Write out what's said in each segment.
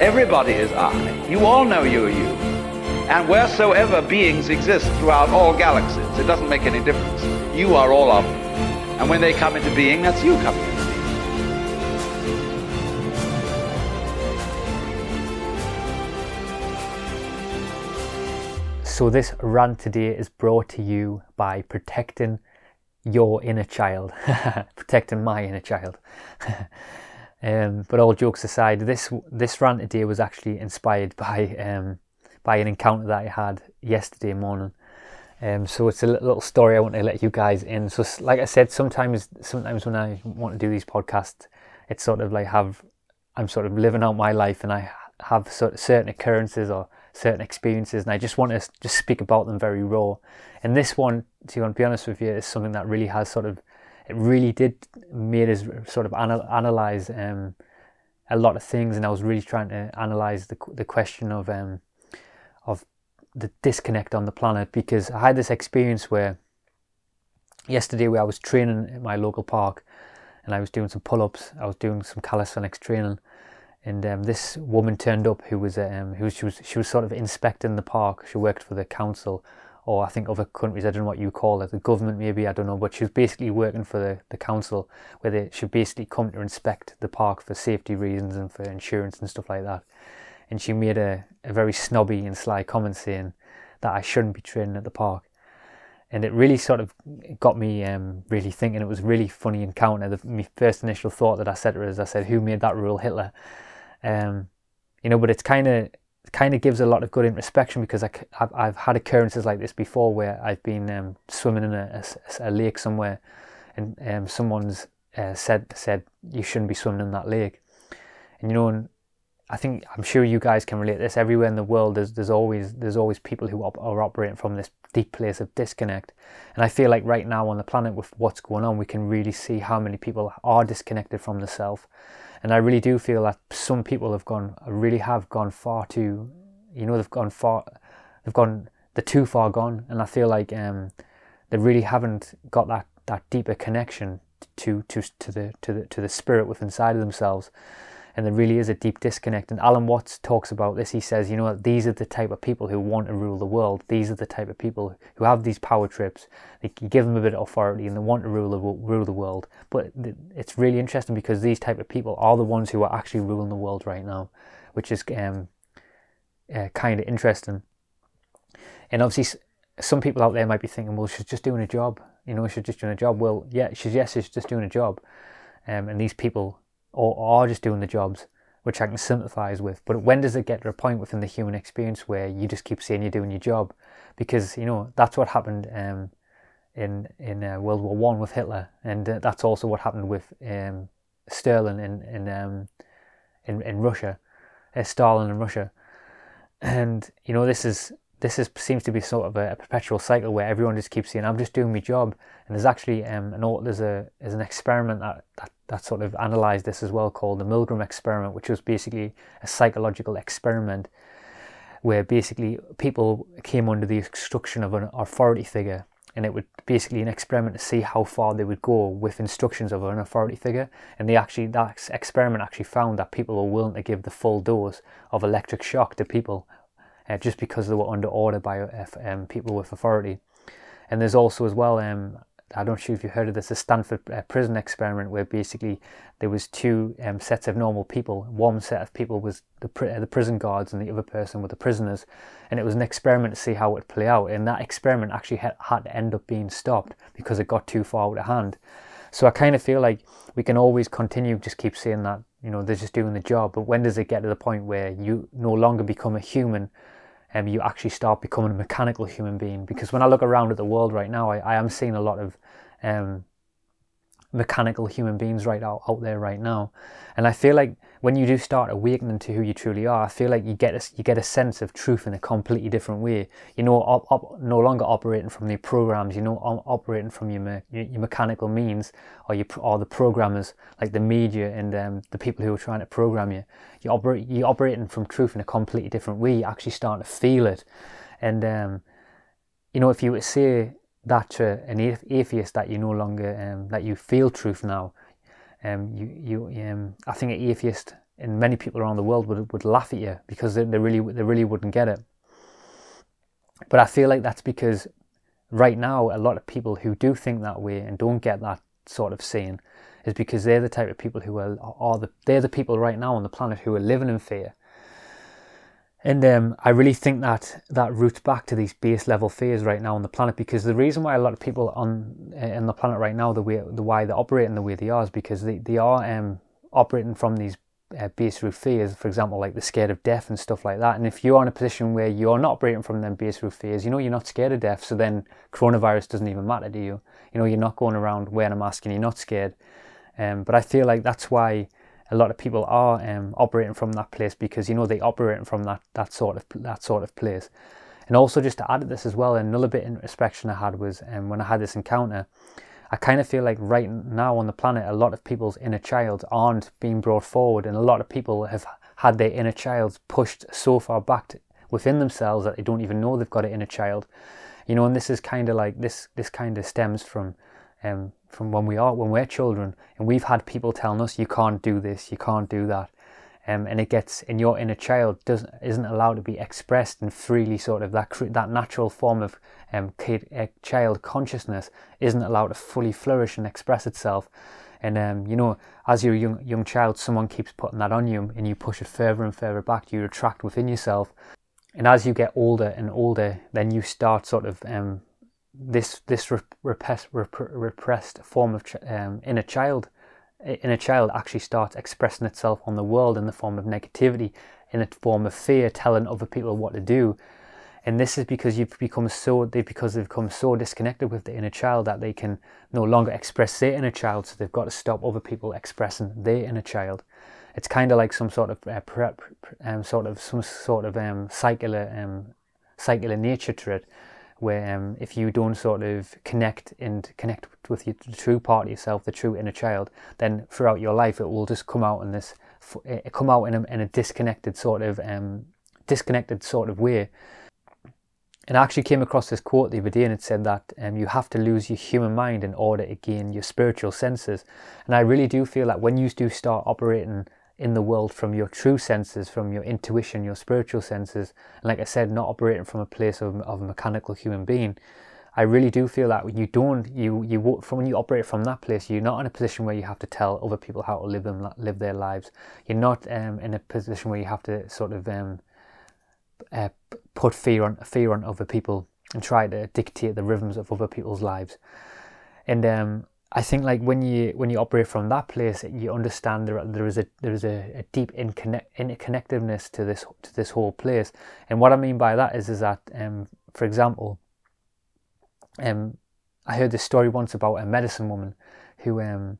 Everybody is I. You all know you're you. And wheresoever beings exist throughout all galaxies, it doesn't make any difference. You are all of them. And when they come into being, that's you coming into being. So, this rant today is brought to you by protecting your inner child, protecting my inner child. um, but all jokes aside, this this rant today was actually inspired by um, by an encounter that I had yesterday morning. Um, so it's a little story I want to let you guys in. So, like I said, sometimes sometimes when I want to do these podcasts, it's sort of like have I'm sort of living out my life, and I have sort of certain occurrences or certain experiences, and I just want to just speak about them very raw. And this one, to be honest with you, is something that really has sort of it really did made us sort of anal- analyze um, a lot of things, and I was really trying to analyze the the question of um, of the disconnect on the planet because I had this experience where yesterday where I was training at my local park and I was doing some pull-ups, I was doing some calisthenics training, and um, this woman turned up who was um, who she was she was sort of inspecting the park. She worked for the council, or I think other countries. I don't know what you call it, the government maybe. I don't know, but she was basically working for the, the council, where they should basically come to inspect the park for safety reasons and for insurance and stuff like that. And she made a, a very snobby and sly comment saying that I shouldn't be training at the park. And it really sort of got me um, really thinking. It was really funny encounter. The, my first initial thought that I said to her is, I said, "Who made that rule? Hitler." Um, you know, but it's kind of kind of gives a lot of good introspection because I, have I've had occurrences like this before where I've been um, swimming in a, a, a, lake somewhere and um, someone's uh, said said you shouldn't be swimming in that lake, and you know, and I think I'm sure you guys can relate this. Everywhere in the world, there's there's always there's always people who op- are operating from this deep place of disconnect, and I feel like right now on the planet with what's going on, we can really see how many people are disconnected from the self and I really do feel that some people have gone, really have gone far too, you know, they've gone far, they've gone, they're too far gone, and I feel like um, they really haven't got that that deeper connection to to to the to the to the spirit within inside of themselves and there really is a deep disconnect. And Alan Watts talks about this. He says, you know, these are the type of people who want to rule the world. These are the type of people who have these power trips. They give them a bit of authority and they want to rule the rule the world. But it's really interesting because these type of people are the ones who are actually ruling the world right now, which is um, uh, kind of interesting. And obviously, some people out there might be thinking, well, she's just doing a job. You know, she's just doing a job. Well, yeah, she's yes, she's just doing a job. Um, and these people or are just doing the jobs, which I can sympathize with. But when does it get to a point within the human experience where you just keep saying you're doing your job? Because you know that's what happened um, in in uh, World War One with Hitler, and uh, that's also what happened with um, Stalin in in, um, in in Russia, uh, Stalin in Russia, and you know this is this is seems to be sort of a, a, perpetual cycle where everyone just keeps saying I'm just doing my job, and there's actually um, an there's a there's an experiment that, that that sort of analysed this as well called the Milgram experiment, which was basically a psychological experiment where basically people came under the instruction of an authority figure and it would basically an experiment to see how far they would go with instructions of an authority figure. And they actually that experiment actually found that people were willing to give the full dose of electric shock to people uh, just because they were under order by uh, um, people with authority. And there's also as well um, I don't know if you've heard of this, the Stanford uh, prison experiment, where basically there was two um, sets of normal people. One set of people was the uh, the prison guards, and the other person were the prisoners. And it was an experiment to see how it would play out. And that experiment actually had, had to end up being stopped because it got too far out of hand. So I kind of feel like we can always continue, just keep saying that you know they're just doing the job. But when does it get to the point where you no longer become a human? Um, you actually start becoming a mechanical human being. Because when I look around at the world right now, I, I am seeing a lot of um, mechanical human beings right out, out there right now. And I feel like when you do start awakening to who you truly are, I feel like you get a, you get a sense of truth in a completely different way. You know, op, op, no longer operating from the programs. You know, operating from your, me, your, your mechanical means or your or the programmers like the media and um, the people who are trying to program you. You operate you operating from truth in a completely different way. You actually start to feel it, and um, you know, if you were to say that to an atheist that you no longer um, that you feel truth now, um, you you um, I think an atheist and many people around the world would would laugh at you because they, they really they really wouldn't get it. But I feel like that's because right now a lot of people who do think that way and don't get that sort of saying is because they're the type of people who are, are the they're the people right now on the planet who are living in fear and um, I really think that that roots back to these base level fears right now on the planet because the reason why a lot of people on in the planet right now the way the why they're operating the way they are is because they, they are um, operating from these uh, base root fears, for example, like the scared of death and stuff like that. And if you're in a position where you're not operating from them base root fears, you know you're not scared of death, so then coronavirus doesn't even matter to you. You know you're not going around wearing a mask and you're not scared. Um, but I feel like that's why a lot of people are um, operating from that place because you know they operate from that that sort of that sort of place. And also just to add to this as well, another bit of introspection I had was um, when I had this encounter, I kind of feel like right now on the planet, a lot of people's inner child aren't being brought forward, and a lot of people have had their inner child pushed so far back to, within themselves that they don't even know they've got an inner child. You know, and this is kind of like this. This kind of stems from um, from when we are when we're children and we've had people telling us you can't do this you can't do that. Um, and it gets in your inner child doesn't isn't allowed to be expressed and freely sort of that that natural form of um, kid, uh, child consciousness isn't allowed to fully flourish and express itself. And um, you know as you're a young, young child someone keeps putting that on you and you push it further and further back you retract within yourself. And as you get older and older then you start sort of um, this this repressed, repressed form of um, inner child in a child actually starts expressing itself on the world in the form of negativity, in a form of fear, telling other people what to do. And this is because you've become so they because they've become so disconnected with the inner child that they can no longer express their inner child, so they've got to stop other people expressing their inner child. It's kind of like some sort of uh, prep, um, sort of some sort of um, cycler um, cycler nature to it, where um, if you don't sort of connect and connect with your, the true part of yourself, the true inner child, then throughout your life it will just come out in this, it come out in a, in a disconnected sort of um, disconnected sort of way. And I actually came across this quote the other day, and it said that um, you have to lose your human mind in order to gain your spiritual senses. And I really do feel that when you do start operating in the world from your true senses, from your intuition, your spiritual senses. And like I said, not operating from a place of, of a mechanical human being. I really do feel that when you don't, you, you, from when you operate from that place, you're not in a position where you have to tell other people how to live them, live their lives. You're not um, in a position where you have to sort of um, uh, put fear on fear on other people and try to dictate the rhythms of other people's lives. And um, I think like when you when you operate from that place, you understand there there is a there is a, a deep interconnectiveness to this to this whole place. And what I mean by that is is that, um, for example, um, I heard this story once about a medicine woman who um,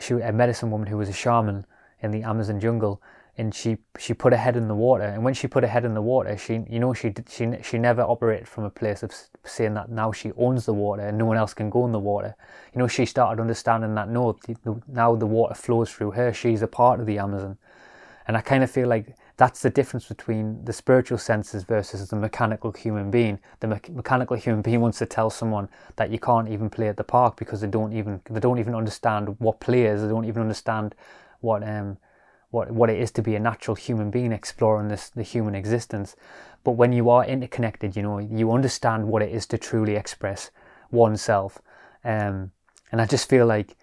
she a medicine woman who was a shaman in the Amazon jungle, and she she put her head in the water. And when she put her head in the water she you know she she she never operated from a place of saying that now she owns the water and no one else can go in the water. You know she started understanding that no now the water flows through her. She's a part of the amazon. And i kind of feel like that's the difference between the spiritual senses versus the mechanical human being. The me- mechanical human being wants to tell someone that you can't even play at the park because they don't even they don't even understand what play is. They don't even understand what um what what it is to be a natural human being exploring this the human existence. But when you are interconnected, you know, you understand what it is to truly express oneself. Um, and I just feel like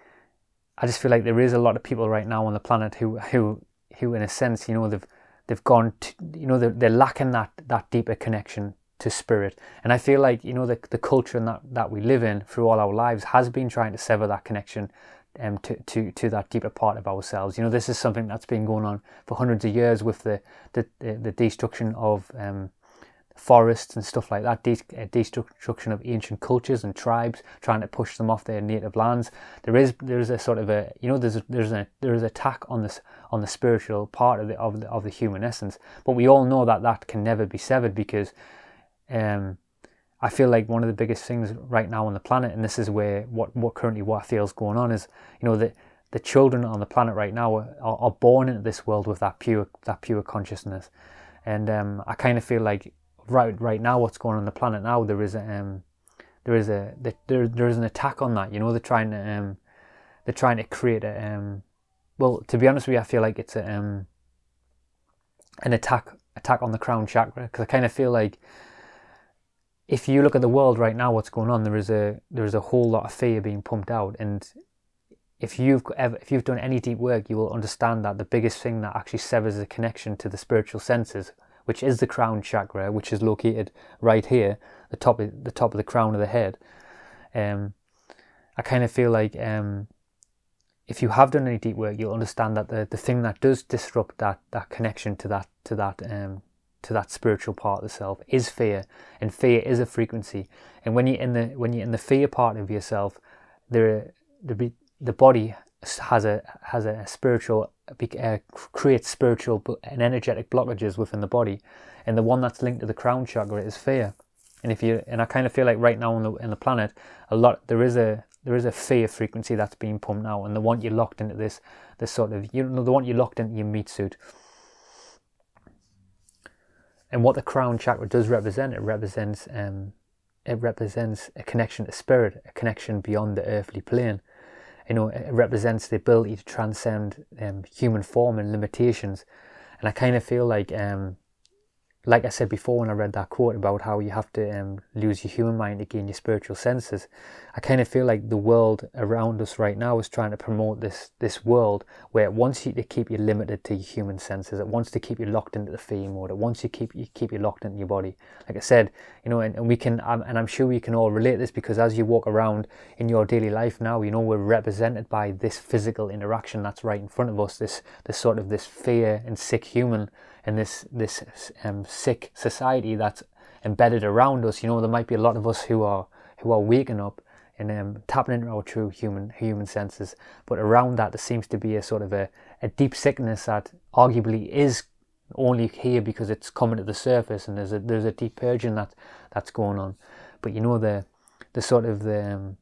I just feel like there is a lot of people right now on the planet who who who in a sense, you know, they've they've gone to, you know, they're, they're lacking that that deeper connection to spirit. And I feel like, you know, the, the culture that, that we live in through all our lives has been trying to sever that connection um, to, to, to that deeper part of ourselves. You know, this is something that's been going on for hundreds of years with the, the, the destruction of um, forests and stuff like that, de- uh, destruction of ancient cultures and tribes, trying to push them off their native lands. There is there is a sort of a you know there's a, there's a there is attack on this on the spiritual part of the of the of the human essence. But we all know that that can never be severed because um, I feel like one of the biggest things right now on the planet, and this is where what what currently what I feel is going on is you know that the children on the planet right now are, are born into this world with that pure that pure consciousness, and um, I kind of feel like right right now what's going on, on the planet now there is a um, there is a there there is an attack on that. You know they're trying to um, they're trying to create a um, well to be honest with you I feel like it's a um, an attack attack on the crown chakra because I kind of feel like if you look at the world right now, what's going on, there is a there is a whole lot of fear being pumped out, and if you've ever, if you've done any deep work, you will understand that the biggest thing that actually severs the connection to the spiritual senses, which is the crown chakra, which is located right here, the top of, the top of the crown of the head. Um, I kind of feel like um, if you have done any deep work, you'll understand that the, the thing that does disrupt that that connection to that to that um, to that spiritual part of the self is fear, and fear is a frequency. And when you're in the when you're in the fear part of yourself, there be the body has a has a spiritual uh, creates spiritual and energetic blockages within the body, and the one that's linked to the crown chakra is fear. And if you and I kind of feel like right now on the in the planet, a lot there is a there is a fear frequency that's being pumped out, and the one you locked into this this sort of you know the one you locked into your meat suit. And what the crown chakra does represent, it represents um, it represents a connection to spirit, a connection beyond the earthly plane you know, it represents the ability to transcend um, human form and limitations. And I kind of feel like um, like I said before when I read that quote about how you have to um, lose your human mind to gain your spiritual senses, I kind of feel like the world around us right now is trying to promote this this world where it wants you to keep you limited to your human senses. It wants to keep you locked into the fear mode. It wants you keep you keep you locked into your body. Like I said, you know, and, and we can, um, and I'm sure we can all relate this because as you walk around in your daily life now, you know, we're represented by this physical interaction that's right in front of us. This this sort of this fear and sick human in this this um, sick society that's embedded around us. You know, there might be a lot of us who are who are waking up and um, tapping into our true human human senses, but around that there seems to be a sort of a, a deep sickness that arguably is only here because it's coming to the surface, and there's a there's a deep purging that that's going on. But you know the the sort of the um,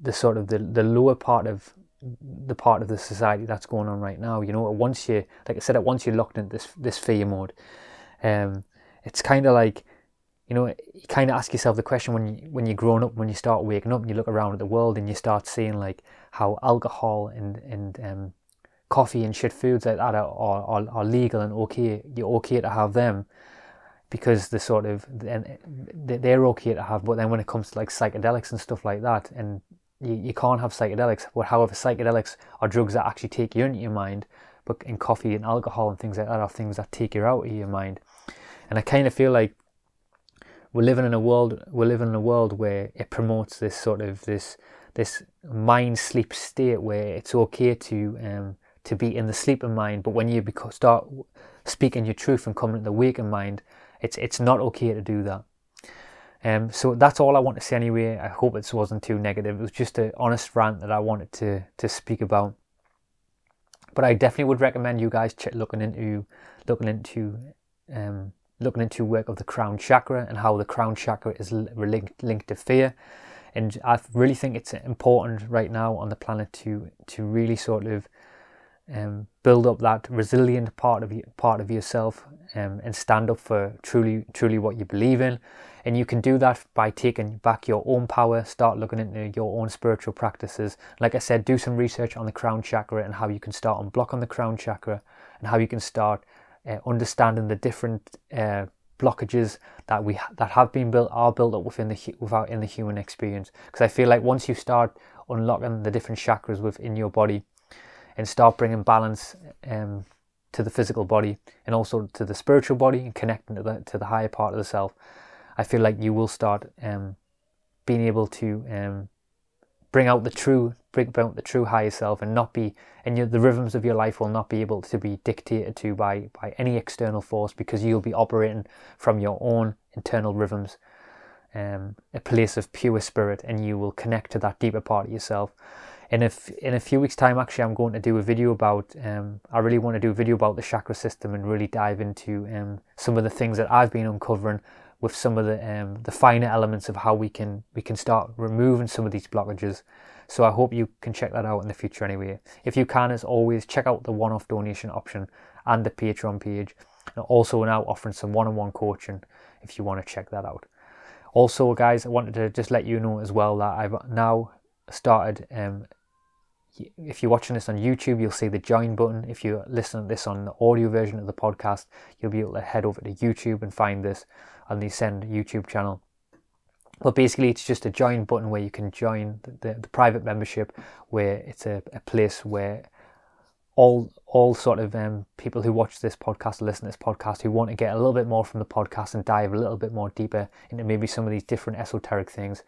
the sort of the, the lower part of the part of the society that's going on right now. You know, once you, like I said, once you're locked into this this fear mode, um, it's kind of like, you know, you kind of ask yourself the question when you when you're growing up, when you start waking up and you look around at the world and you start seeing like how alcohol and and um, coffee and shit foods like that are, are, are legal and okay. You're okay to have them because the sort of and they're okay to have. But then when it comes to like psychedelics and stuff like that, and you, you can't have psychedelics. But however, psychedelics are drugs that actually take you into your mind. But in coffee and alcohol and things like that are things that take you out of your mind. And I kind of feel like we're living in a world we're living in a world where it promotes this sort of this this mind sleep state where it's okay to um, to be in the sleeping mind, but when you start speaking your truth and coming to the waking mind, it's it's not okay to do that. Um, so that's all I want to say anyway. I hope it wasn't too negative. It was just an honest rant that I wanted to to speak about. But I definitely would recommend you guys ch- looking into looking into um, looking into work of the crown chakra and how the crown chakra is linked linked to fear. And I really think it's important right now on the planet to to really sort of um, build up that resilient part of you, part of yourself um, and stand up for truly truly what you believe in and you can do that by taking back your own power start looking into your own spiritual practices. Like i said do some research on the crown chakra and how you can start unblocking the crown chakra and how you can start uh, understanding the different uh, blockages that we that have been built are built up within the without in the human experience. Because i feel like once you start unlocking the different chakras within your body and start bringing balance um, to the physical body and also to the spiritual body and connecting to the, to the higher part of the self, I feel like you will start um, being able to um, bring out the true bring out the true higher self and not be and you, the rhythms of your life will not be able to be dictated to by by any external force because you'll be operating from your own internal rhythms um, a place of pure spirit and you will connect to that deeper part of yourself. In a, in a few weeks time actually i'm going to do a video about um, i really want to do a video about the chakra system and really dive into um, some of the things that i've been uncovering with some of the um, the finer elements of how we can we can start removing some of these blockages. So i hope you can check that out in the future anyway. If you can as always check out the one-off donation option and the patreon page. And also now offering some one-on-one coaching if you want to check that out. Also guys i wanted to just let you know as well that i've now started um, if you're watching this on YouTube, you'll see the join button. If you're listening to this on the audio version of the podcast, you'll be able to head over to YouTube and find this on the Send YouTube channel. But basically, it's just a join button where you can join the, the, the private membership, where it's a, a, place where all all sort of um, people who watch this podcast, listen to this podcast, who want to get a little bit more from the podcast and dive a little bit more deeper into maybe some of these different esoteric things,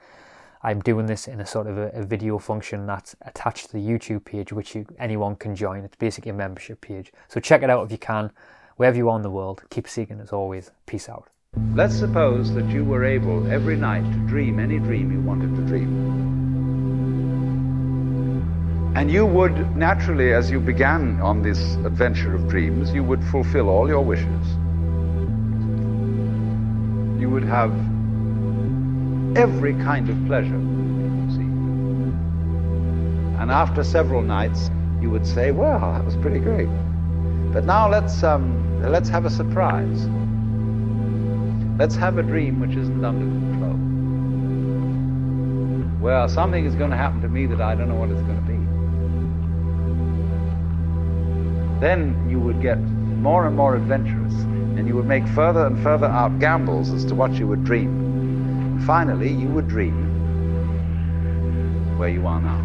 I'm doing this in a sort of a, a, video function that's attached to the YouTube page, which you, anyone can join. It's basically a membership page. So check it out if you can, wherever you are in the world. Keep seeking as always. Peace out. Let's suppose that you were able every night to dream any dream you wanted to dream. And you would naturally, as you began on this adventure of dreams, you would fulfill all your wishes. You would have every kind of pleasure. See? And after several nights, you would say, "Well, that was pretty great." But now let's um, let's have a surprise. Let's have a dream which isn't under control. Well, something is going to happen to me that I don't know what it's going to be. Then you would get more and more adventurous, and you would make further and further out gambles as to what you would dream finally, you would dream where you are now.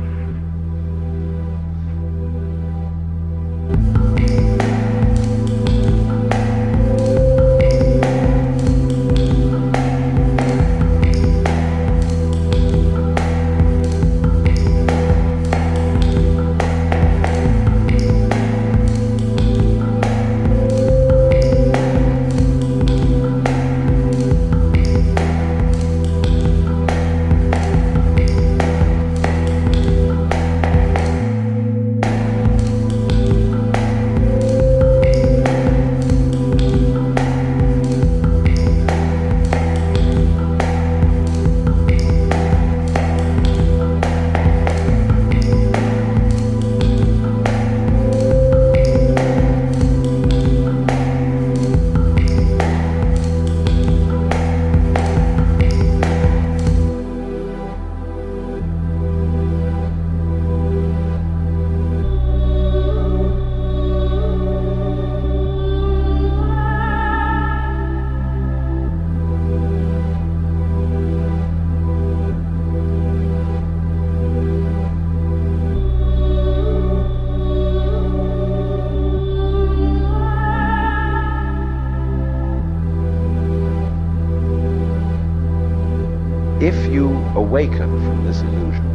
Awaken from this illusion.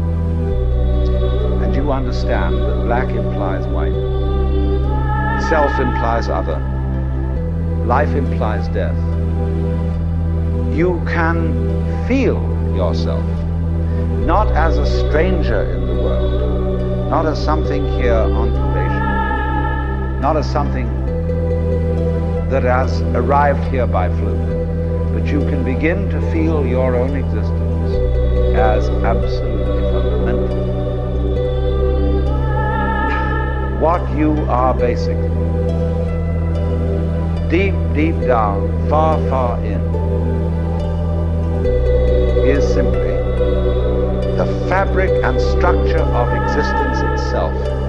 And you understand that black implies white, self implies other, life implies death, you can feel yourself not as a stranger in the world, not as something here on probation, not as something that has arrived here by fluke but you can begin to feel your own existence as absolutely fundamental. What you are basically, deep, deep down, far, far in, is simply the fabric and structure of existence itself